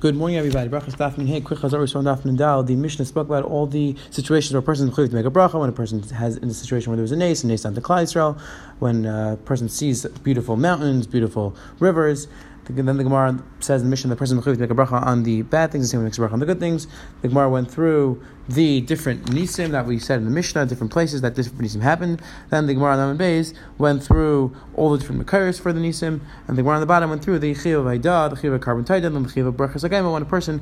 Good morning, everybody. Brachas Daf Hey, quick chazar on Daf Dal. The Mishnah spoke about all the situations where a person is to make a bracha, when a person has in a situation where there was a nace, a nace on the Klal Yisrael, when uh, a person sees beautiful mountains, beautiful rivers. Then the Gemara says in the Mishnah the person to make a bracha on the bad things, the same makes a bracha on the good things. The Gemara went through the different nisim that we said in the Mishnah, different places that different nisim happened. Then the Gemara on the Beis went through all the different makaris for the nisim, and the Gemara on the bottom went through the chiv of the chiv of carbon and the chiv of brachas again. When a person,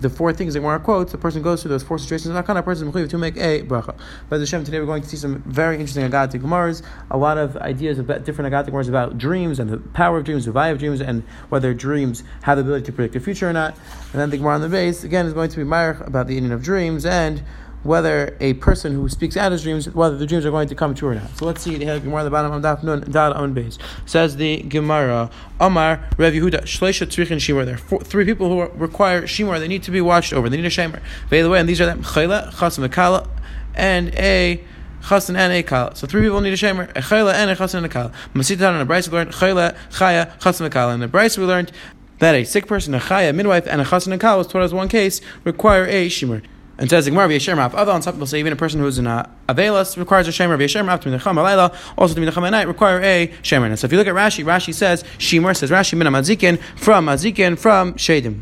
the four things the Gemara quotes, the person goes through those four situations. Not kind of person to make a bracha. But Hashem, today we're going to see some very interesting Agadik Gemaras, a lot of ideas about different Agadik Gemaras about dreams and the power of dreams, the value of dreams, and whether dreams have the ability to predict the future or not. And then the Gemara on the base again is going to be Marich about the Indian of dreams and and whether a person who speaks out his dreams, whether the dreams are going to come true or not. So let's see the Gemara at the bottom of Daf Nun Dad. Says the Gemara, Amar Rav Yehuda Shleisha Tzrichin Shimur. There are three people who require Shimur. They need to be watched over. They need a Shemer. By the way, and these are them Chayla, Chasam Mekala, and a Chasan and a kala. So three people need a shemer, a chayla and a chasan and a kala. Masitan and a brayse we learned chayla, chaya, chasan and. And the brayse we learned that a sick person, a chaya, midwife, and a chasan and a kala was taught as one case require a shemer. And says Gemara, "V'yeshem Rav Other on some people say even a person who's in a Avelas requires a shemer. V'yeshem Rav Tminacham Alayla also to Tminacham at night require a shemer. And so if you look at Rashi, Rashi says shemer says Rashi min mazikin from mazikin from shadim.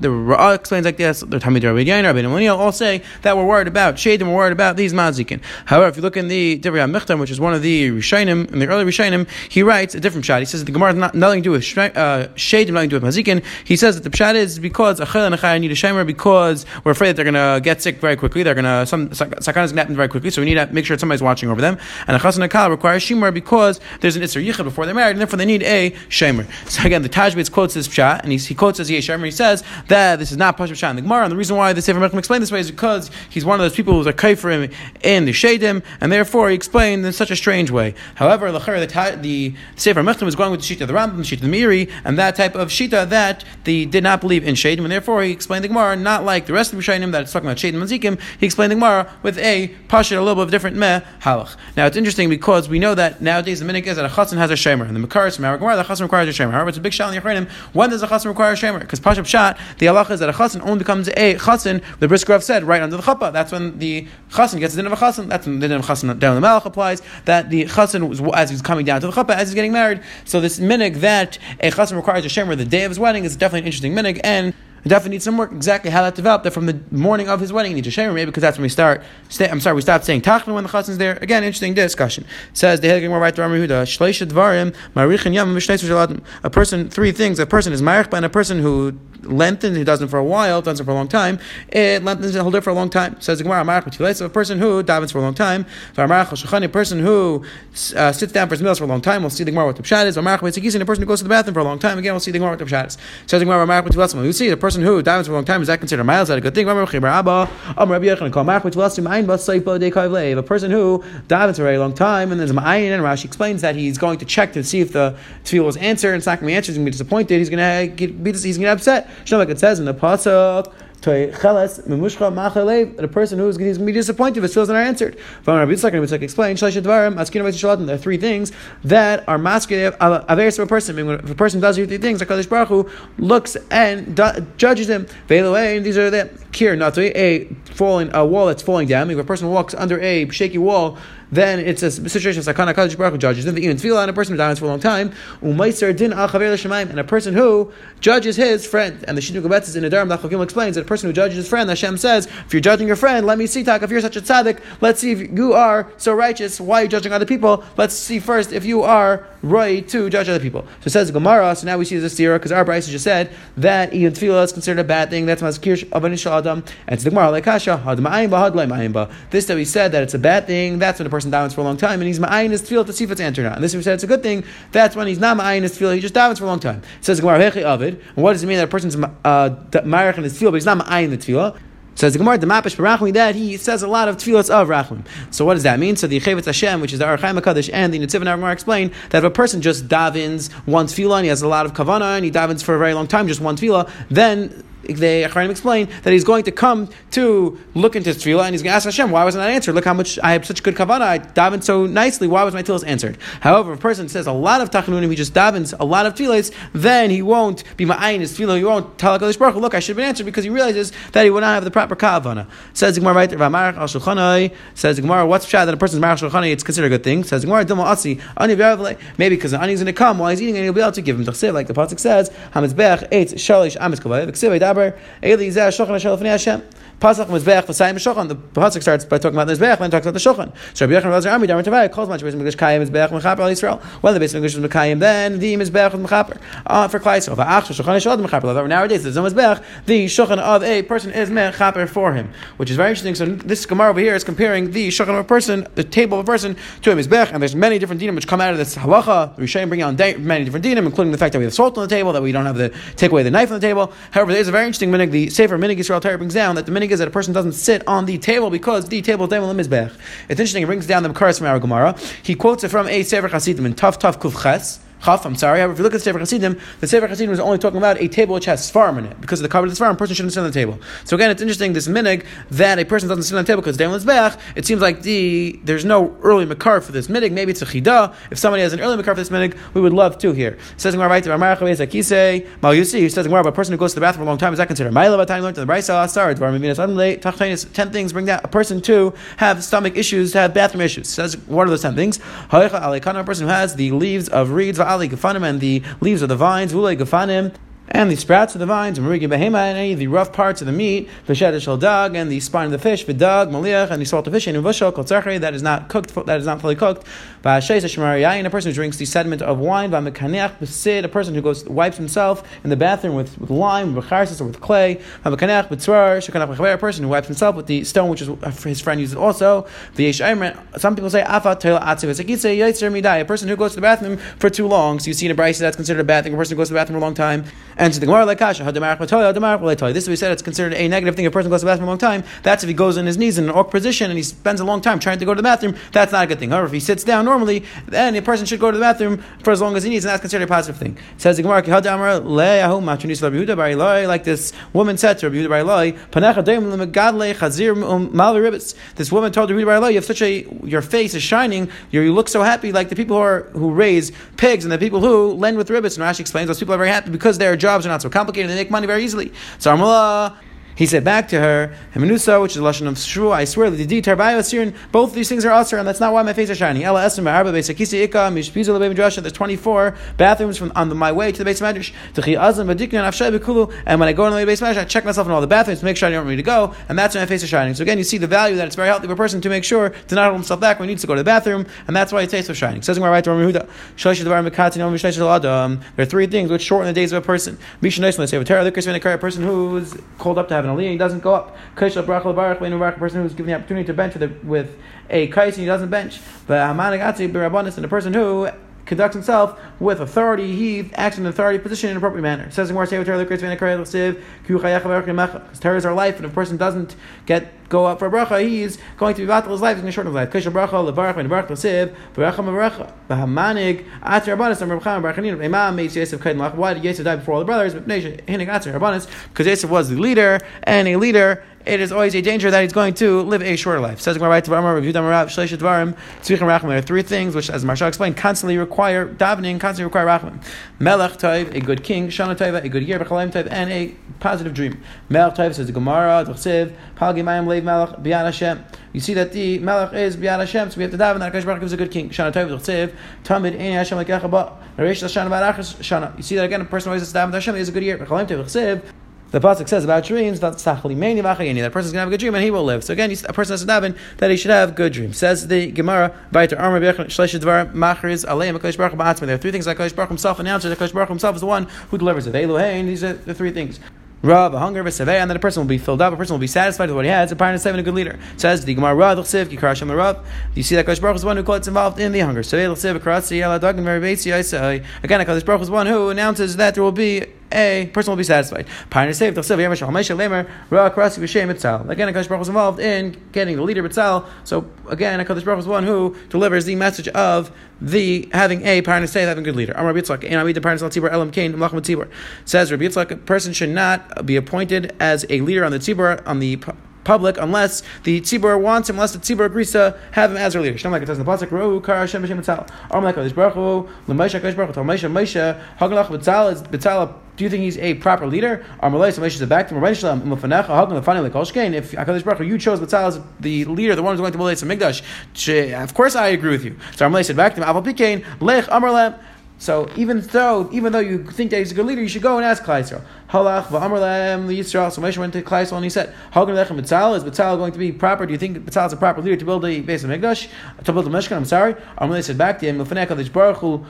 The Ra explains like this. The Talmid Rabbi Yain, Rabbi Nemunio all say that we're worried about shadim. We're worried about these mazikin. However, if you look in the Divrei Michtam, which is one of the Rishainim in the early Rishainim, he writes a different shot. He says that the Gemara has not, nothing to do with uh, shadim, nothing to do with mazikin. He says that the pshat is because achel and achai need a shemer because we're afraid that they're going to get sick very quickly they're gonna some sakana is gonna happen very quickly, so we need to make sure somebody's watching over them. And a chassan akal requires shimur because there's an isser yichud before they're married, and therefore they need a shemer. So again, the Tajbitz quotes this pshat, and he, he quotes as shemer. He says that this is not pashut pshat in the Gemara, and the reason why the Sefer Mechim explained this way is because he's one of those people who's a kai for him in the shadim, and therefore he explained in such a strange way. However, the the Sefer Mechim was going with the shita of the Rambam, the shita of the Meiri, and that type of shita that they did not believe in shadim, and therefore he explained the Gemara not like the rest of the Rishonim that it's talking about shadim and zikim. He explained the Gemara with a pasha a little bit of different meh halach. Now it's interesting because we know that nowadays the minik is that a chassan has a shemer, and the makaris from our Gemara the chassan requires a shemer. However, it's a big shal in the Yechrenim. When does a chassan require a shemer? Because pasha pshat the halacha is that a chassan only becomes a chassan. The Brisker said right under the chuppah. That's when the chassan gets the din of a chassan. That's when the din of a down the malach applies. That the was, as he's coming down to the chuppah as he's getting married. So this minik that a chassan requires a shemer the day of his wedding is definitely an interesting minig and definitely needs some work. Exactly how that developed. That from the morning of his wedding, he needs a shemer, maybe because that's when we start. Stay, I'm sorry, we stopped saying tachman when the chassan's there. Again, interesting discussion. It says the Hegel right to Rami Huda Shleisha Dvarim Marichin Yam A person, three things. A person is marich, and a person who lengthens, he does it for a while, does it for a long time, it lengthens and hold it for a long time. Says the Gemara, Marach a person who davens for a long time, a person who uh, sits down for his meals for a long time, we'll see the Gemara what the pshat is, a person who goes to the bathroom for a long time, again, we'll see the Gemara what the pshat is. Says the Gemara, Marach we see the person who davens for a long time, is that considered a mile? Is that a good thing? A person who davens for a very long time, and there's a ma'ayin, and Rashi explains that he's going to check to see if the tefillah was answered, and it's not going to be answered, he's going to be disappointed, he's going to get, he's going to upset. Like it says in the pasuk. The person who's going to be disappointed if his are not answered. From Rabbi Yitzchak, Rabbi Yitzchak explained, There are three things that are masculine of a person. If a person does these three things, HaKadosh Baruch Hu looks and judges him. Way, these are the kir, not a falling a wall that's falling down. If a person walks under a shaky wall, then it's a situation of sakana kaddish baruch judges. Then the even tefillah and a person who dies for a long time. Umaiser din and a person who judges his friend. And the shinu is in the Dharam Lachakim explains that a person who judges his friend, Hashem says, if you're judging your friend, let me see tak. If you're such a tzaddik, let's see if you are so righteous. Why are you judging other people? Let's see first if you are right to judge other people. So it says Gemara. So now we see this zero because our Bryce just said that even tefillah is considered a bad thing. That's maskir of adam. And it's the Gemara like kasha This that we said that it's a bad thing. That's when a person davens for a long time, and he's ma'ayin his tefillah to see if it's answered or not. And this we said it's a good thing. That's when he's not ma'ayin his tefillah, he just davens for a long time. It says Gemara hechi avid. And what does it mean that a person's uh, marich in his tefillah, but he's not ma'ayin the tefillah? Says the Gemara, the Mapish Barachmi, that he says a lot of tefillahs of Rachmim. So what does that mean? So the Yechevetz Hashem, which is the Ohr HaChaim HaKadosh, and the Netziv Gemara explain that if a person just davens one tefillah and he has a lot of kavanah and he davens for a very long time, just one tefillah, then they explain that he's going to come to look into his tefillah and he's going to ask Hashem, why wasn't I answered? Look how much I have such good kavanah. I davened so nicely. Why was my tefillah answered? However, if a person says a lot of tachanunim, he just davens a lot of tefillahs, then he won't be ma'ayin his tefillah. He won't tell HaKadosh Baruch look, I should have been answered because he realizes that he will not have the proper kavanah. Says the Gemara right there, al says the Gemara, what's shad that a person's marach shulchanai, it's considered a good thing. Says the Gemara, dilma asi, maybe because the ani is going to come while he's eating and he'll be able to give him tachsiv, like the pasuk says, hamitzbech eitz shalish amis kavay, v'ksiv daber, eli zeh shulchan shel Hashem. Pasach Mizbeach V'sayim Shulchan. The pasuk starts by talking about the Mizbeach, then talks about the Shulchan. So Rabbi Yochanan Razer Ami Damer Tavai calls much Mikdash Kayim Mizbeach Mechaper Al Yisrael. Well, the Beis Mikdash is Mekayim, then the Mizbeach is Mechaper uh, for Klal Yisrael. V'ach Shulchan Yisrael Mechaper. Nowadays, there's no Mizbeach. The Shulchan of a person is Mechaper for him, which is very interesting. So this Gemara over here is comparing the Shulchan of a person, the table of a person, to a Mizbeach, and there's many different dinim which come out of this halacha. Rishayim bring out many different dinim, including the fact that we have salt on the table, that we don't have the take away the knife on the table. However, there's a very interesting minig. The Sefer Minig Yisrael Torah brings down that the minig is that a person doesn't sit on the table because the table is the mizbech. It's interesting. He brings down the Makaras from our Gemara. He quotes it from a Sefer Hasidim in Taf Taf Kuf. Chaf, I'm sorry. However, if you look at the Sefer Hasidim, the Sefer Hasidim was only talking about a table which has svarim in it. Because of the cover of svarim, a person shouldn't sit on the table. So again, it's interesting, this minig, that a person doesn't sit on the table because David back. it seems like the there's no early makar for this minig. Maybe it's a chida. If somebody has an early makar for this minig, we would love to. It says in right there, Mal Yusi, he says in a person who goes to the bathroom for a long time, is that considered Ma'ila time learned to the Brisa Asar, ten things bring that a person to have stomach issues, to have bathroom issues. Says, what are those ten things? A person who has the leaves of reeds, and the leaves of the vines, vule gafanim, and the sprouts of the vines, and behema, and any of the rough parts of the meat, shel dog, and the spine of the fish, v'dog, maliach, and the salt of fish, and vushal kol that is not cooked, that is not fully cooked, a person who drinks the sediment of wine, a person who goes wipes himself in the bathroom with, with lime, v'charsis, or with clay, a person who wipes himself with the stone which is, uh, his friend uses also, some people say, a person who goes to the bathroom for too long, so you see in a brisa that's considered a bad thing, a person who goes to the bathroom for a long time, and to the Gemara like Kasha, This is we said it's considered a negative thing. A person goes to the bathroom for a long time, that's if he goes on his knees in an awkward position and he spends a long time trying to go to the bathroom. That's not a good thing. However, if he sits down normally, then a person should go to the bathroom for as long as he needs, and that's considered a positive thing. Says the Gemara, like this woman said to Rabbi Yehuda This woman told Rabbi Yehuda you have such a your face is shining, you look so happy, like the people who are who raise pigs and the people who lend with ribbits. And Rashi explains those people are very happy because their jobs are not so complicated, they make money very easily. So Armullah, he said back to her, Heminusa, which is lashon of shru, I swear, both these things are usher, and that's not why my face is Midrash, there's 24 bathrooms from on the, my way to the base Medrash. And when I go in the base Medrash, I check myself in all the bathrooms to make sure I don't me to go, and that's why my face is shining. So again, you see the value that it's very healthy for a person to make sure to not hold himself back when he needs to go to the bathroom, and that's why it tastes so shining. Says There are three things which shorten the days of a person. A person who's called up to have an aliyah, he doesn't go up. Kaisha Brachal Baruch a person who's given the opportunity to bench with a, kais and he doesn't bench. But Amanagati Birabanis and a person who conducts himself with authority, he acts in an authority position in an appropriate manner. It says in because Torah is our life, and if a person doesn't get go up for a bracha, he's going to be battle his life, he's going to shorten his life. Makes Yosef kaid. Why did Yosef die before all the brothers? Because Yosef was the leader, and a leader it is always a danger that he's going to live a shorter life. Says. There are three things which, as Maharsha explained, constantly require davening, constantly require Rachman. Melech Taiv, a good king, Shana Taiva, a good year, Bechalim Taiv, and a positive dream. Melech Taiv says the Gemara, Tchsev, Palgimayim Leiv Melech, Biyan Hashem. You see that the Melech is Biyan Hashem, so we have to daven that Hakadosh Baruch is a good king. Shana Taiv, Tchsev, Tamid Ein Hashem Like Echaba, Naresh Shana Barachas Shana. You see that again, a person who to daven Hashem is a good year. Bechalim Taiv, Tchsev, the pasuk says about dreams that that person's gonna have a good dream and he will live. So again, a person has to daven that he should have good dreams. Says the Gemara, There are three things that Kodesh Baruch himself announces. That Kodesh Baruch himself is the one who delivers it. These are the three things. Rav, a hunger, and then a person will be filled up, a person will be satisfied with what he has, a part of seven, a good leader. Says the Gemara Rav, Chsiv, Kikar Rav. You see that Kodesh Baruch is one who gets involved in the hunger. So Again, Kodesh Baruch is one who announces that there will be a person will be satisfied. Again, Akash Baruch was involved in getting the leader Bitzal. So again, Akash Baruch was one who delivers the message of the having a parent say having a good leader. Amar Yitzchak, and I read the of Tzibur Elam Kain Mlachim Tzibur. Says Rabbi Yitzchak, a person should not be appointed as a leader on the Tzibur on the public unless the tzibur wants him, unless the tzibur agrees to have him as their leader. Shem like it says in the pasuk, Ru Kar Hashem B'Shem B'Tzal. Aram like Hakadosh Baruch Hu, L'Moshe Hakadosh Baruch Hu, Moshe Moshe Hagalach B'Tzal is B'Tzal. Do you think he's a proper leader? Lekolshkein. Um, if Hakadosh Baruch you chose B'Tzal as the leader, the one who's going to Molei Mikdash. Of course, I agree with you. So Amalei said back to him, Aval Pikein Lech Amarlem. So even though even though you think that he's a good leader, you should go and ask Klai Halach v'amar lahem Yisrael. So Moshe went to Klai and he said, Hagan lechem Betzal is Betzal going to be proper? Do you think Betzal is a proper leader to build a base of Mikdash to build a Mishkan? I'm sorry. Amalei said back to him, L'fanei Baruch Hu.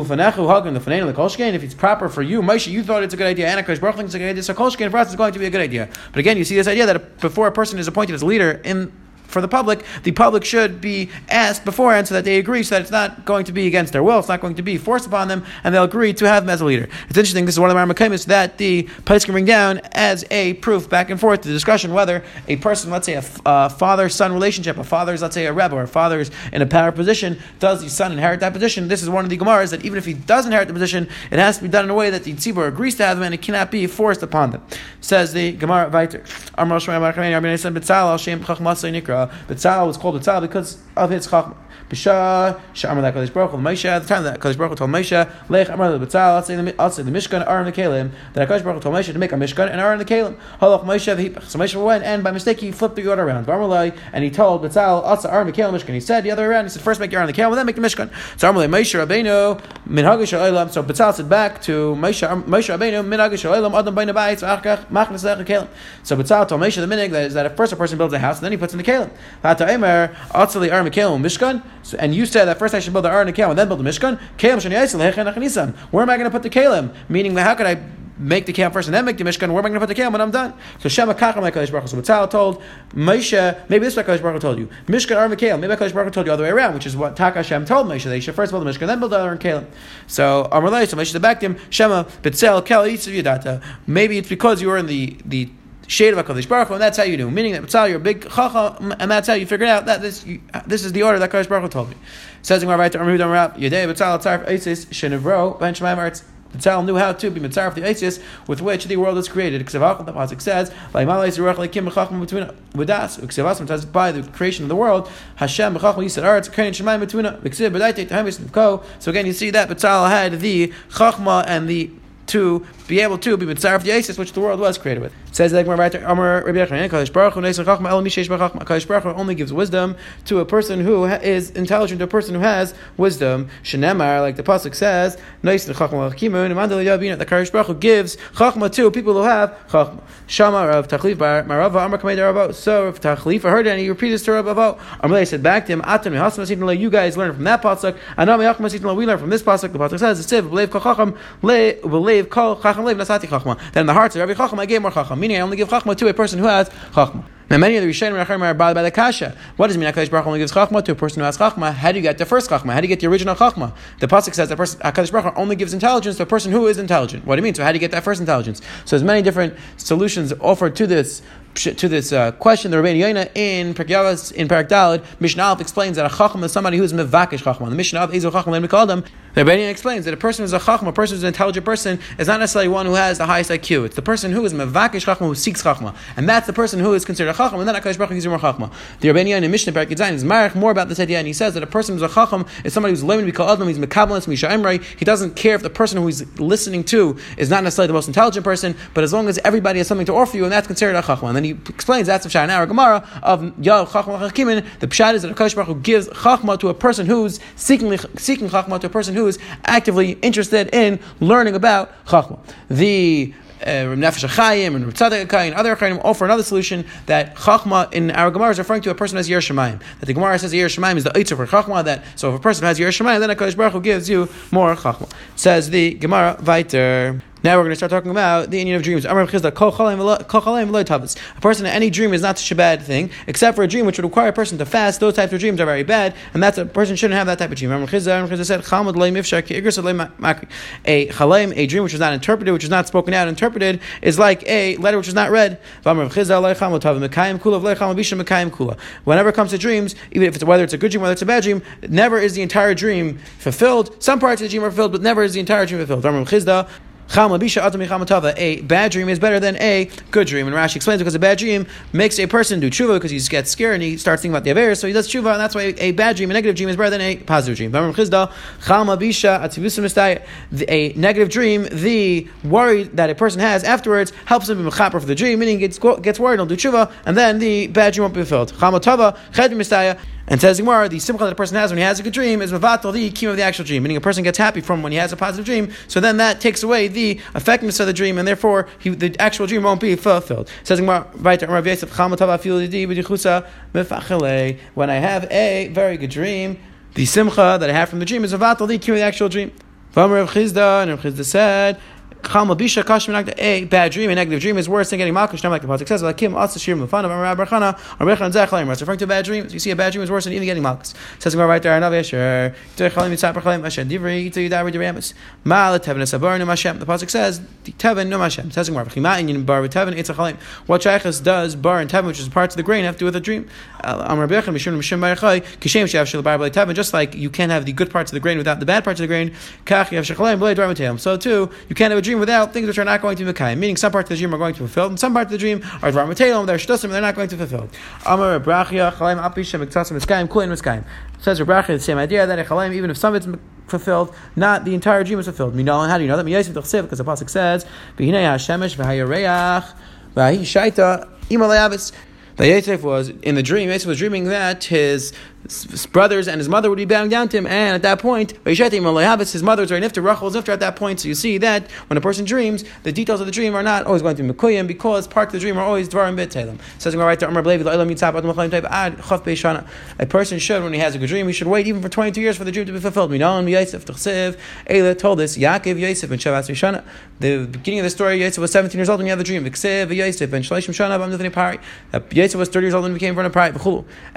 If it's proper for you, Moshe, you thought it's a good idea, and Akash Baruch a good idea, so Kolshkein for us is going to be a good idea. But again, you see this idea that before a person is appointed as leader in for the public, the public should be asked beforehand so that they agree, so that it's not going to be against their will, it's not going to be forced upon them, and they'll agree to have him as a leader. It's interesting, this is one of the Marmakaimis that the place can bring down as a proof back and forth, the discussion whether a person, let's say a, a father son relationship, a father's, let's say a rebbe, or a father's in a power position, does the son inherit that position? This is one of the Gemaras that even if he does inherit the position, it has to be done in a way that the Tzibur agrees to have them and it cannot be forced upon them. Says the Gemara Viter. Betzal was called Betzal because of his chachma. B'shah she'amar that Kadosh Baruch Hu at the time that Kadosh Baruch Hu told Moshe Lech Amar the Betzal I'll say the the Mishkan Aron the Kalim that Kadosh Baruch Hu told Moshe to make a Mishkan and Aron the Kalim. Halach Moshe v'hipach so Moshe went and by mistake he flipped the order around. Varmalai and he told Betzal I'll say Aron the Kalim Mishkan. He said the other way around. He said first make Aron the Kalim and then make the Mishkan. So Amalei Moshe Rabbeinu Min Hagish Olam. So Betzal said back to Moshe um, Moshe Rabbeinu Min Hagish Olam Adam Beinu Bayis V'achkach Machnas Lech Kalim so Betzal told Moshe the minig that is that at first a person builds a house and then he puts in the Kalim Hata Emer Atzali Aron Kalim Mishkan. And you said that first I should build the Aron and then build the Mishkan. Where am I going to put the Kalim? Meaning, how could I make the camp first and then make the Mishkan. Where am I going to put the camp when I'm done? So Shema Kacham like Baruch. So told Moshe, maybe this is what Kadosh Baruch told you. Mishkan Aron Kalim. Maybe Kadosh Baruch told you the way around, which is what Tak Hashem told Moshe. They should first build the Mishkan, then build the Aron Kalim. So Amrullah, so Moshe said back to him, Shema Betzel Kel Yitzav Yadata. Maybe it's because you were in the the shade of Hakadosh Baruch Hu, and that's how you do. Meaning that Mitzal, you're a big chacham, and that's how you figured out that this you, this is the order that Hakadosh Baruch Hu told me. Says in Rabbi Amrud Amrab Yedei Mitzal Tzarf Eisis Shenevro Ben Shemaim Arts. Tzal knew how to be mitzaref the Isis with which the world is created. Because the pasuk says, by the creation of the world, Hashem between So again, you see that Tzal had the chachma and the to be able to be mitzaref the Isis which the world was created with. Says like Amar Rabbi Baruch only gives wisdom to a person who is intelligent, to a person who has wisdom. Shenemar, like the pasuk says, the Kadosh Baruch Hu gives chachma to people who have chachma. Shama Rav Tachlif Bar Marava Amar Kamei. So if Tachlif heard it and he repeated this to Rav Avo, Amalei said back to him, Atam Hasam You guys learn from that pasuk, and Ami Achma We learn from this pasuk. The pasuk says, "Siv believe kol le kol chacham lev nasati chachma." Then in the hearts of every chacham I gave more chacham meaning I only give chachma to a person who has chachma. Now, many of the Rishonim are bothered by the kasha. What does it mean? Hakadosh Baruch only gives chachma to a person who has chachma. How do you get the first chachma? How do you get the original chachma? The pasuk says that person Hakadosh Baruch only gives intelligence to a person who is intelligent. What do you mean? So, how do you get that first intelligence? So, there's many different solutions offered to this to this uh, question, the Rabbeinu Yoina in Perkyalas in Perak Dalad, Mishnah explains that a chacham is somebody who is mevakish chacham. The Mishnah is a chacham, call them. The Rabbeinu explains that a person who is a chacham, a person who is an intelligent person, is not necessarily one who has the highest IQ. It's the person who is mevakish chacham, who seeks chachma, and that's the person who is considered a chacham, and then Hakadosh Baruch gives more chachma. The Rabbeinu Yoina in Mishnah Perak Zayin is more about this idea, and he says that a person who is a chacham is somebody who's learning adam, he's mekabalis, misha emrei. He doesn't care if the person who he's listening to is not necessarily the most intelligent person, but as long as everybody has something to offer you, and that's considered a chachma. Then he explains that's the pshat in our Gemara of Yav Chachma Chakimin. The pshat is that Hakadosh Baruch Hu gives Chachma to a person who's seeking seeking Chachma to a person who is actively interested in learning about Chachma. The uh, Nefesh HaChaim and other Achayim offer another solution that Chachma in our Gemara is referring to a person who has Yer Shemayim. That the Gemara says Yer Shemayim is the Eitzah for Chachma. That so if a person has Yer Shemayim, then Hakadosh Baruch Hu gives you more Chachma. Says the Gemara Viter. Now we're going to start talking about the Indian of dreams. A person in any dream is not such a bad thing, except for a dream which would require a person to fast. Those types of dreams are very bad, and that's a person shouldn't have that type of dream. Amr Chisda said, A chalaim, a dream which is not interpreted, which is not spoken out, interpreted, is like a letter which is not read. Whenever it comes to dreams, even if it's whether it's a good dream, whether it's a bad dream, never is the entire dream fulfilled. Some parts of the dream are fulfilled, but never is the entire dream fulfilled. A bad dream is better than a good dream. And Rashi explains because a bad dream makes a person do tshuva because he gets scared and he starts thinking about the Averis, so he does tshuva, and that's why a bad dream, a negative dream, is better than a positive dream. A negative dream, the worry that a person has afterwards helps him be mechaper for the dream, meaning he gets, gets worried, he'll do tshuva, and then the bad dream won't be fulfilled. And says Gemara, the simcha that a person has when he has a good dream is mavatal the kim of the actual dream, meaning a person gets happy from when he has a positive dream. So then that takes away the effectiveness of the dream, and therefore he, the actual dream won't be fulfilled. Says Gemara? When I have a very good dream, the simcha that I have from the dream is mavatal the kim of the actual dream. Rav Chisda and Rav Chisda said a bad dream, a negative dream is worse than getting malkush. Like the pasuk says, "Lakim asa shir mufanav amar barchana arbechan zechlayim." It's referring to a bad dream. You see, a bad dream is worse than even getting malkush. Says right there, "Anav yesher techalim mitzap barchalim Hashem divrei yitu yidavar diramis mal teven esabar no Hashem." The pasuk says, "Teven no Hashem." Says Gemara, "V'chima inyin bar v'teven etzachalim." What shaychus does bar and teven, which is parts of the grain, have to do with a dream? Uh, amar bechan mishun mishum barachai kishem sheyav shel bar teven. Just like you can't have the good parts of the grain without the bad parts of the grain, kach yav shechalim b'lei dvar So too, you can't have a dream without things which are not going to be Mekayim, meaning some parts of the dream are going to be fulfilled, and some parts of the dream are Dvar Matelim, they're Shtosim, they're not going to be fulfilled. Amar Brachia, Chalayim Api Shem Ektasim Miskayim, Kulin Miskayim. Says Brachia the same idea that a Chalayim, even if some of it's fulfilled, not the entire dream is fulfilled. How do you know that? Because the Pasuk says, V'hinei HaShemesh. That Yosef was in the dream. Yosef was dreaming that his his brothers and his mother would be bowing down to him, and at that point, his mother is very nifter, Rachel is nifter at that point. So you see that when a person dreams, the details of the dream are not always going to be mekuyim because part of the dream are always dvarim bit telem. Says right there, a person should, when he has a good dream, he should wait even for 22 years for the dream to be fulfilled. Eila told us, Yaakov Yosef and Shavas Mishana. The beginning of the story, Yosef was 17 years old when he had the dream. Yosef and Shalishim Shana, Yosef was 30 years old when he became from a Pari.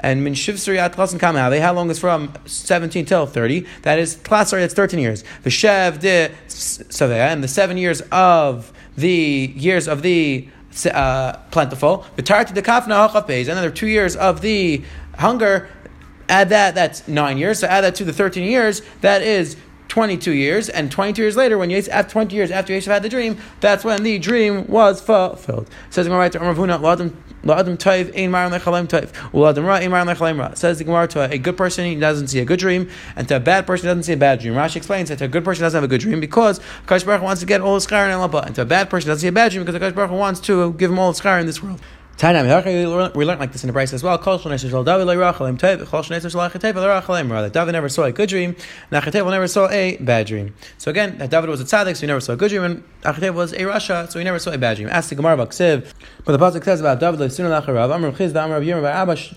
And Min Shivsri Atlas come out. How long is from 17 till 30? That is, sorry, that's 13 years. V'shev de savea, and the seven years of the years of the uh, plentiful. V'tarti de kafna there are two years of the hunger. Add that, that's nine years. So add that to the 13 years, that is 22 years, and 22 years later, when Yosef, after 20 years after Yosef had the dream, that's when the dream was fulfilled. Says Gemara to Amravuna, Ein. U'La'adam Ra, Ein Maram Lechalem Ra. Says the Gemara to a good person, he doesn't see a good dream, and to a bad person, he doesn't see a bad dream. Rashi explains that to a good person, doesn't have a good dream because Kash Baruch wants to get all his schar and lapa, and to a bad person, doesn't see a bad dream because Kash Baruch wants to give him all the schar in this world. We learned like this in the Bryce as well. David never saw a good dream, and Achitophel never saw a bad dream. So again, that David was a tzaddik, so he never saw a good dream, and Achitophel was a Rasha, so he never saw a bad dream. Ask the Gemara about Ksiv, but the pasuk says about David Yirm Abash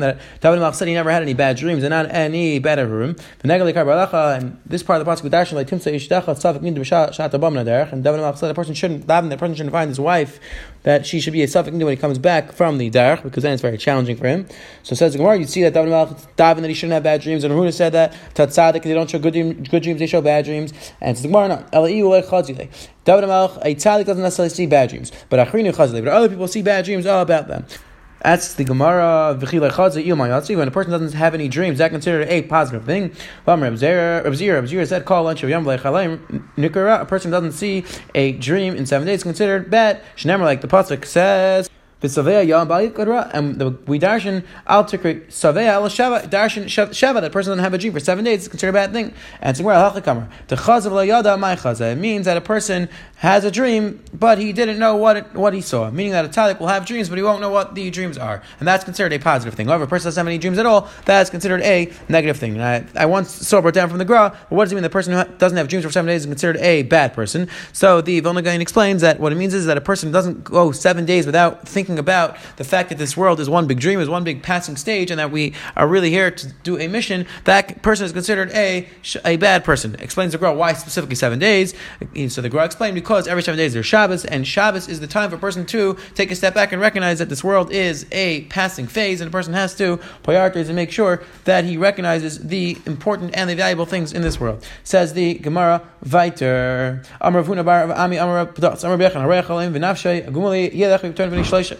that David said he never had any bad dreams and not any bad lekar balacha and this part of the pasuk with b'shat abam naderech and David Malach said the person shouldn't the person shouldn't find his wife wife that she should be a suffix when he comes back from the darach, because then it's very challenging for him. So says the Gemara, you see that David David that he shouldn't have bad dreams, and Rahuna said that Tatzadik they don't show good, dream, good dreams, they show bad dreams. And says the Gemara, no, David Malach, a tzaddik doesn't necessarily see bad dreams, but Achrinu Chazile, but other people see bad dreams all about them. That's the Gemara. When a person doesn't have any dreams, that considered a positive thing. Rabzira said, "Call lunch of A person doesn't see a dream in seven days considered bad. Shnemer, like the pasuk says. And the, we darshan al tikri savea al shava darshan shava that person doesn't have a dream for seven days is considered a bad thing. And it's where halachakamar the chazav la yada my chazav. It means that a person has a dream, but he didn't know what it, what he saw. Meaning that a tzaddik will have dreams, but he won't know what the dreams are, and that's considered a positive thing. However, a person doesn't have any dreams at all, that's considered a negative thing. And I, I once saw it down from the Gra. What does it mean? The person who doesn't have dreams for seven days is considered a bad person. So the Vilna explains that what it means is that a person doesn't go seven days without thinking speaking about the fact that this world is one big dream, is one big passing stage, and that we are really here to do a mission, that person is considered a a bad person. Explains the Gra why specifically seven days. So the Gra explained because every seven days there's Shabbos, and Shabbos is the time for a person to take a step back and recognize that this world is a passing phase, and a person has to prioritize and make sure that he recognizes the important and the valuable things in this world. Says the Gemara Viter. Amar Ami Amar Amar Bechan Agumali Yelech.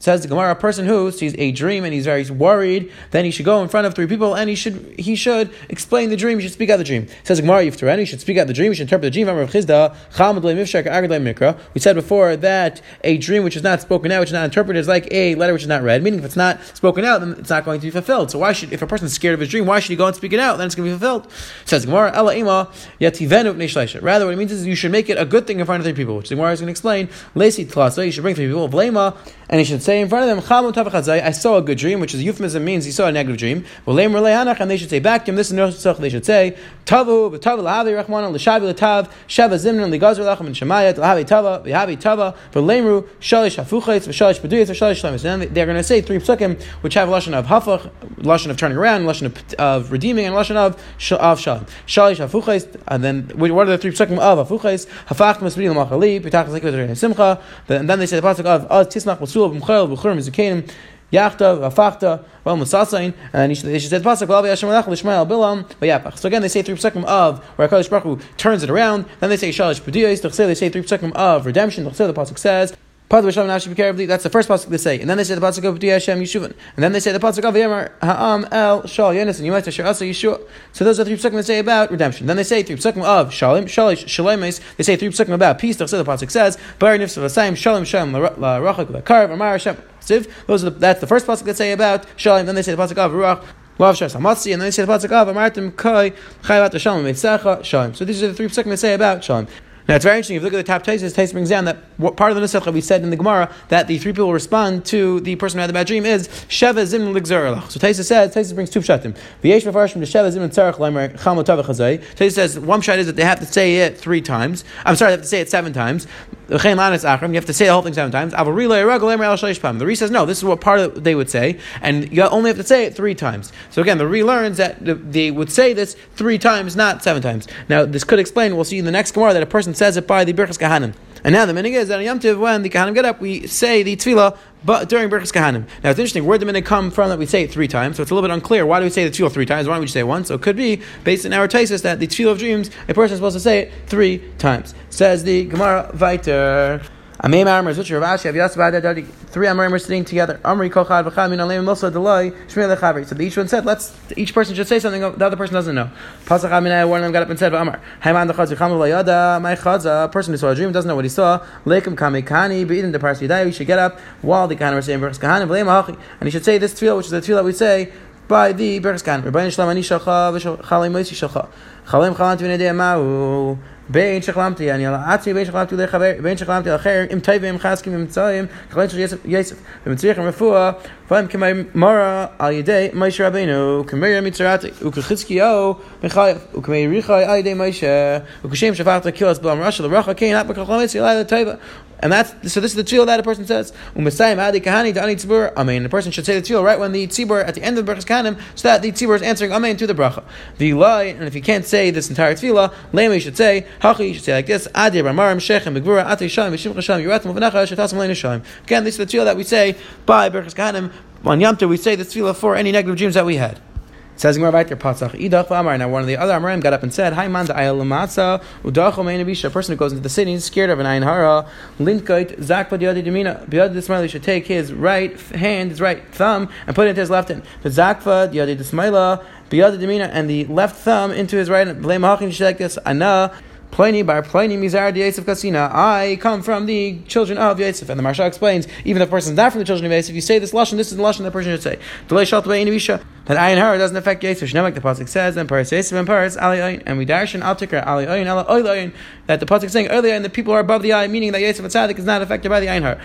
Says the Gemara, a person who sees a dream and he's very worried, then he should go in front of three people and he should he should explain the dream. He should speak out the dream. Says the Gemara, Yiftareni, he should speak out the dream. He should interpret the dream. We said before that a dream which is not spoken out, which is not interpreted, is like a letter which is not read. Meaning, if it's not spoken out, then it's not going to be fulfilled. So why should, if a person is scared of his dream, why should he go and speak it out? Then it's going to be fulfilled. Says Gemara, Ela Rather, what it means is you should make it a good thing in front of three people, which the Gemara is going to explain. You should bring three people. Vlama, and he should say in front of them, I saw a good dream, which is euphemism means he saw a negative dream. And they should say back to him, this is they should say, they're going to say three psukim, which have Lashon of Hafach, Lashon of turning around, Lashon of, of redeeming, and Lashon of, of Shalom. Shalish Hafuchaitz, and then what are the three psukim of Hafuchaitz? Hafach Masbidi Lamachali, Pitach Zekvet Simcha, and then they say the pasuk of Tisnach Masul B'Mchel Zikanim. Yachta, well, Musasain, and they should say the pasuk, Lavi Hashem Lishmael Bilam, Vayapach. So again, they say three psukim of where Hakadosh Baruch Hu turns it around. Then they say Shalish Pediyos. They say three psukim of redemption. The pasuk says. That's the first pasuk they say, and then they say the pasuk of Hashem Yeshuvin, and then they say the pasuk of Yemar Ha'am El Shal Yenis and Yemar Tasher Asa Yeshua. So those are three psukim they say about redemption. Then they say three psukim of Shalim Shalish Shalemes. They say three psukim about peace. The pasuk says Bar Nifs Vasayim Shalim Shem La Rachak Lakarv Amar Hashem. Those are the, that's the first pasuk they say about Shalim. Then they say the pasuk of Ruach. And then they say the pasuk of Amartim Kai Chayavat Shalom Shalom. So these are the three psukim they say about Shalom. Now it's very interesting. If you look at the top Tosfos, Tosfos brings down that what part of the Nusach we said in the Gemara that the three people respond to the person who had the bad dream is Sheva Zim Ligzeralach. So Tosfos says Tosfos brings two pshatim. V'yesh says one pshat is that they have to say it three times. I'm sorry, they have to say it seven times. You have to say the whole thing seven times. The Re says no. This is what part of they would say, and you only have to say it three times. So again, the Re learns that they would say this three times, not seven times. Now this could explain. We'll see in the next Gemara that a person says it by the Birchas Kahanim. And now the meaning is that on Yom Tiv, when the Kahanim get up, we say the Tefillah but during Birchas Kahanim. Now it's interesting, where did the minute come from that we say it three times? So it's a little bit unclear. Why do we say the tefillah three times? Why don't we just say it once? So it could be, based on our thesis, that the tefillah of dreams, a person is supposed to say it three times. Says the Gemara Viter. Amay Marmers, which Rav Ashi, Avyas Vada three Amrim sitting together. Amri Kochad V'Chamin Aleim Mosa Delay Shmei Lechavri. So each one said, let's each person should say something the other person doesn't know. Pasach Aminai, one of them got up and said, Amar, Hayman Dechaz Yicham Layada, my Chazah, a person who saw a dream doesn't know what he saw. Leikum Kamekani, Be'idin Depars Yidai. He should get up while the Kahanim are saying Berachas Kahanim V'Leim Hachi, and he should say this tefillah, which is the tefillah we say by the Berachas Kahanim. Rebbeinu Shalom Ani Shalcha V'Chalei Moisi Shalcha. Chalem Chalant V'Nedei Ma'u. בין שחלמתי, אני על עצמי בין שחלמתי לחבר, בין שחלמתי לאחר, אם טייב והם חזקים ומצרים, כחלם של יסף, ומצריך רפואה, והם כמרה על ידי משה רבינו, כמרים מצרתי, וכחזקיהו מחייב, וכמי ריחי על ידי משה, וכשם שפחת קילס בלם רשע לרחה, כן, את בכחלם יצא אליי לטייבה. And that's so. This is the tefillah that a person says. U'mesayim adi kahani to ani tzibur. Person should say the tefillah right when the tzibur at the end of the brachas kahanim, so that the tzibur is answering amen to the bracha. The lie, and if you can't say this entire tefillah, lema you should say hachi. You should say like this: Adi ramarim. Again, this is the tefillah that we say by brachas kahanim. On Yom we say this tefillah for any negative dreams that we had. Says Gemara there, Patzach Idach. Now one of the other Amarim got up and said, Hi man the Ayal Lamatza Meinavisha. A person who goes into the city is scared of an Ayin Hara. Linkait Zak B'Yadi Demina. B'Yadi Desmaila should take his right hand, his right thumb, and put it into his left hand. The Zakva Yadi Desmaila B'Yadi Demina, and the left thumb into his right hand. Blame Hachin should like this. Ana. Pliny bar Pliny Mizar Yosef Kasina. I come from the children of Yosef. And the Maharsha explains, even if the person is not from the children of Yosef, if you say this lashon, this is the lashon the person should say. That ayin hara doesn't affect Yetzer. Shnemek the pasuk says and paras Yetzer and paras ali ayin, and we darshan al tikra ali ayin ala oil ayin that the pasuk saying earlier and the people are above the eye, meaning that Yetzer Tzaddik is not affected by the ayin hara.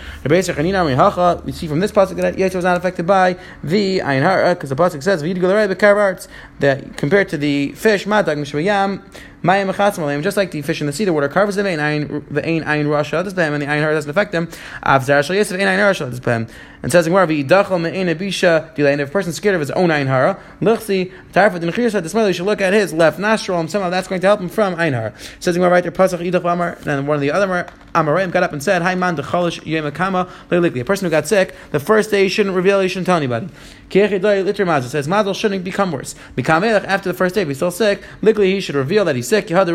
We see from this pasuk that Yetzer was not affected by the ayin hara because the pasuk says that compared to the fish madag mishvayam just like the fish in the sea, the water covers them, the ain ayin rasha and the ayin hara doesn't affect them. And says in Gemara, "V'idachal me'ena bisha And says, if a person's scared of his own ayin hara, lichsi tarfat chiyus the smell, you should look at his left nostril, and somehow that's going to help him from ayin hara. Says right there, pasach idach amar. And one of the other amarim got up and said, "Hi man, dechalish yemakama A person who got sick, the first day he shouldn't reveal, he shouldn't tell anybody. It says mazel shouldn't become worse. After the first day, if he's still sick, likely he should reveal that he's sick. The first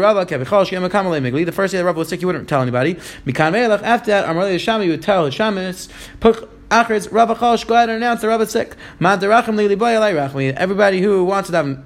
day the Rav was sick, he wouldn't tell anybody. After that, Amar Shami would tell his shamis, Achritz, Rav Achosh, go ahead and announce the Rav is sick. Everybody who wants to daven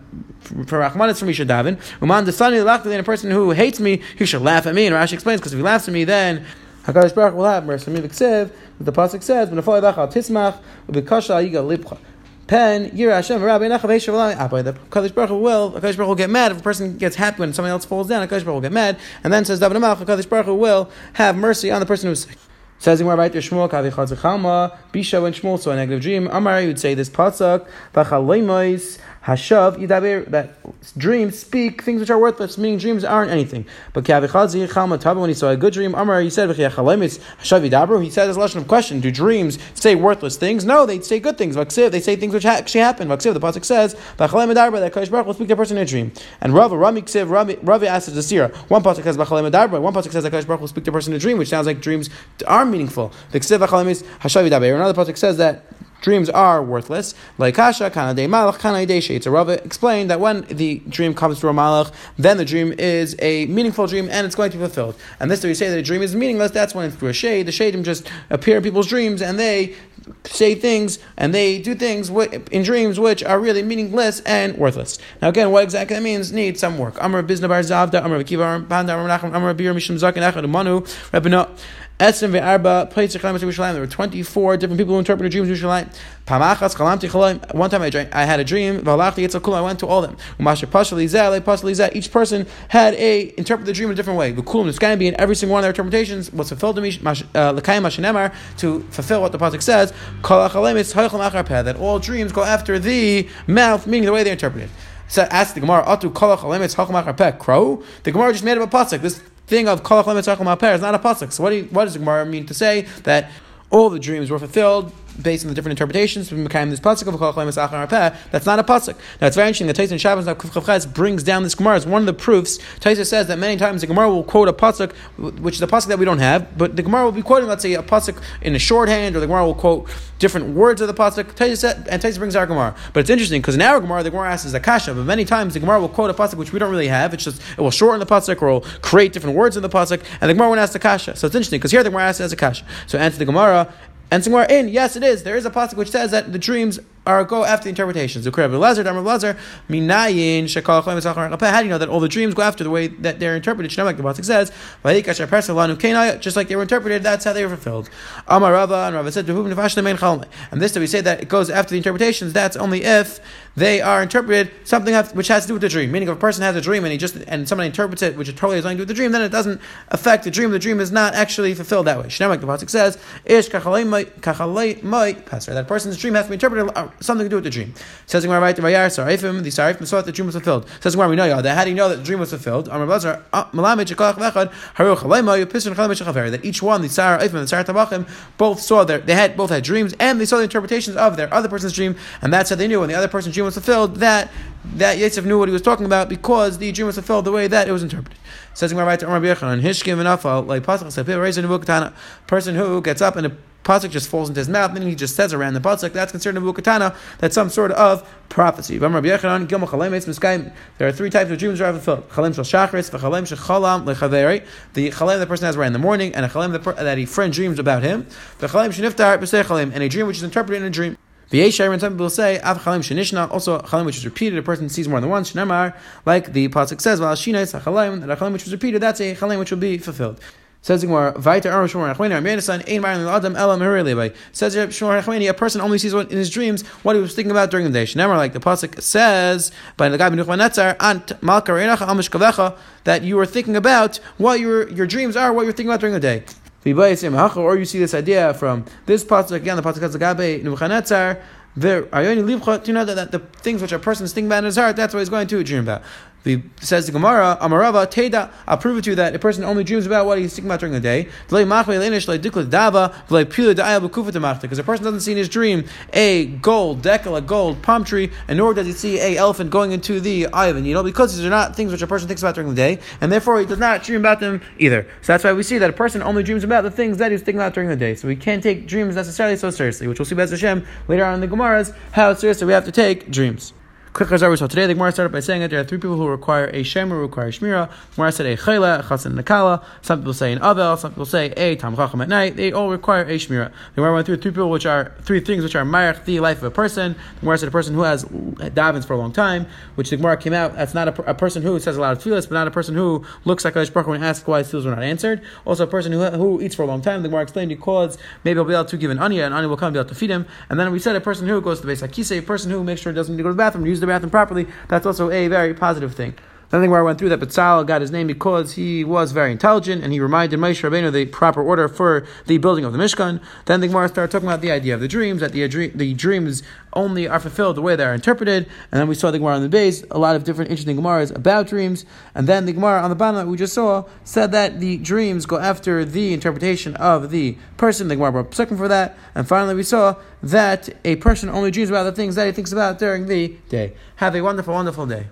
for Rachmanis me should daven. Uman desani lachli, a person who hates me, he should laugh at me. And Rashi explains because if he laughs at me, then Hakadosh Baruch will have mercy. The pasuk says, "When the tismach, ubikasha yiga lipcha." Pen Yira Hashem Rabbi Nechav The Kadosh Baruch Hu will Kadosh Baruch Hu will get mad if a person gets happy when somebody else falls down. Kadosh Baruch Hu will get mad, and then says David Amalch Kadosh Baruch Hu will have mercy on the person who's sick. Says in right there, Shmuel Kavi Chatzichalma, Bisha and Shmuel saw a negative dream. Amar, you would say this pasuk, Vachalemois Hashav Yidaber, that dreams speak things which are worthless, meaning dreams aren't anything. But Kavichadzi Chalma Taba, when he saw a good dream, Amar, he said, Hashav Yidaber, he said this lesson of question, do dreams say worthless things? No, they say good things. Vaksiv, they say things which actually happen. Vaksiv, the Pasuk says, Vachalem Yidaber, that Kadosh Baruch will speak to a person in a dream. And Rava, Rami Ksiv, Ravi asks the Sira. One Pasuk says Vachalem Yidaber, one Pasuk says that Kadosh Baruch will speak to a person in a dream, which sounds like dreams are meaningful. The Ksiv Vachalem is Hashav Yidaber. Another Pasuk says that dreams are worthless. Like Kasha, Kana de Malach, Kana de So Rava explained that when the dream comes through a Malach, then the dream is a meaningful dream and it's going to be fulfilled. And this, we say that a dream is meaningless, that's when it's through a shade. The shade just appear in people's dreams and they say things and they do things in dreams which are really meaningless and worthless. Now, again, what exactly that means needs some work. Amar Biznabar Zavda, Amar Kiva, Panda, Amar Nachum, Amar Bir Mishim Zakin, Echad, Manu, Rebbe Etzim ve'arba plates There were 24 different people who interpreted dreams in Yerushalayim. Pamachas chalamti chalayim. One time I, drank, I had a dream. V'alachti yitzakul. I went to all of them. Umasher pashal izah. Each person had a interpret the dream a different way. V'kulim. It's going to be in every single one of their interpretations. What's fulfilled to me, uh, l'kayim mashenemar, to fulfill what the pasuk says. That all dreams go after the mouth, meaning the way they're interpreted. So ask the Gemara, Atu. Crow. The Gemara just made up a pasuk. This thing of kolach lemetzachim is not a pasuk. So what, do you, what does the Gemara mean to say that all the dreams were fulfilled based on the different interpretations from this pasuk of That's not a pasuk. Now it's very interesting that Tosfos Shabbos Kufchavchez brings down this Gemara. It's one of the proofs. Tosfos says that many times the Gemara will quote a pasuk, which is a pasuk that we don't have, but the Gemara will be quoting, let's say, a pasuk in a shorthand, or the Gemara will quote different words of the pasuk. Tosfos and Tosfos brings our Gemara. But it's interesting because in our Gemara, the Gemara asks is a kasha, but many times the Gemara will quote a pasuk which we don't really have. It's just it will shorten the pasuk or will create different words in the pasuk, and the Gemara won't ask the kasha. So it's interesting because here the Gemara asks as a kasha. So answer the Gemara and somewhere in, yes, it is. There is a pasuk which says that the dreams are go after the interpretations. How do you know that all the dreams go after the way that they're interpreted? Like the pasuk says, just like they were interpreted, that's how they were fulfilled. Amar Rava and Rava said, and this that we say that it goes after the interpretations. That's only if they are interpreted something which has to do with the dream. Meaning, if a person has a dream and he just and somebody interprets it, which totally has nothing to do with the dream, then it doesn't affect the dream. The dream is not actually fulfilled that way. Like the pasuk says, ish That person's dream has to be interpreted uh, something to do with the dream. Says the Gemara, Vayar Sarifim, the Sarifim saw that the dream was fulfilled. Says the Gemara, we know that. How do you know that the dream was fulfilled? Uh, that each one, the Sarah and the Sarah Tabachim, both saw their, they had both had dreams and they saw the interpretations of their other person's dream, and that's how they knew when the other person's dream was fulfilled that that Yosef knew what he was talking about because the dream was fulfilled the way that it was interpreted. Says the Gemara, Hishkim and Afal, like Pasach person who gets up and pasuk just falls into his mouth, and then he just says around the pasuk. That's considered a bukatana. That's some sort of prophecy. There are three types of dreams that are fulfilled. The chalem the person has right in the morning, and a chalem that a friend dreams about him. The chalem and a dream which is interpreted in a dream. The and some people say Av Chalim Shenishna, also Chalim which is repeated, a person sees more than once, Shnemar, like the Pasuk says, Val Shina, it's a that a which was repeated, that's a Chalim which will be fulfilled. Says. Says a person only sees what in his dreams what he was thinking about during the day. Never like the pasuk says by the Nuchmanetzar Ant that you were thinking about what your your dreams are, what you're thinking about during the day. Or you see this idea from this pasuk again, the pasuk says the Gabi Nuchmanetzar. The you know that, that the things which a person is thinking about in his heart, that's what he's going to dream about. The, says the Gemara, Amarava, Teda, I'll prove it to you that a person only dreams about what he's thinking about during the day. Because a person doesn't see in his dream a gold decal, a gold palm tree, and nor does he see a elephant going into the of a needle, because these are not things which a person thinks about during the day, and therefore he does not dream about them either. So that's why we see that a person only dreams about the things that he's thinking about during the day. So we can't take dreams necessarily so seriously, which we'll see Bez Hashem later on in the Gemara's, how seriously we have to take dreams. Quick Chazar, so today the Gemara started by saying that there are three people who require a Shem who require Shmira. Gemara said a Chayla, a Chasen, Nakala. Some people say an Abel, some people say a Tam Chacham at night. They all require a Shmira. The Gemara went through three people which are, three things which are Mayach, the life of a person. The Gemara said a person who has davens for a long time, which the Gemara came out, that's not a, a person who says a lot of tefillahs, but not a person who looks like a Baruch when asked why his were not answered. Also a person who, who eats for a long time. The Gemara explained because maybe he'll be able to give an anya, and anya will come and be able to feed him. And then we said a person who goes to the base Akise, a person who makes sure he doesn't need to go to the bathroom, use the bathroom properly that's also a very positive thing. Then the thing where I went through that Betzal got his name because he was very intelligent and he reminded Moshe Rabbeinu the proper order for the building of the Mishkan. Then the Gemara started talking about the idea of the dreams, that the, uh, the dreams only are fulfilled the way they are interpreted. And then we saw the Gemara on the base, a lot of different interesting Gemaras about dreams. And then the Gemara on the bottom that we just saw said that the dreams go after the interpretation of the person. The Gemara brought second for that. And finally we saw that a person only dreams about the things that he thinks about during the day. Have a wonderful, wonderful day.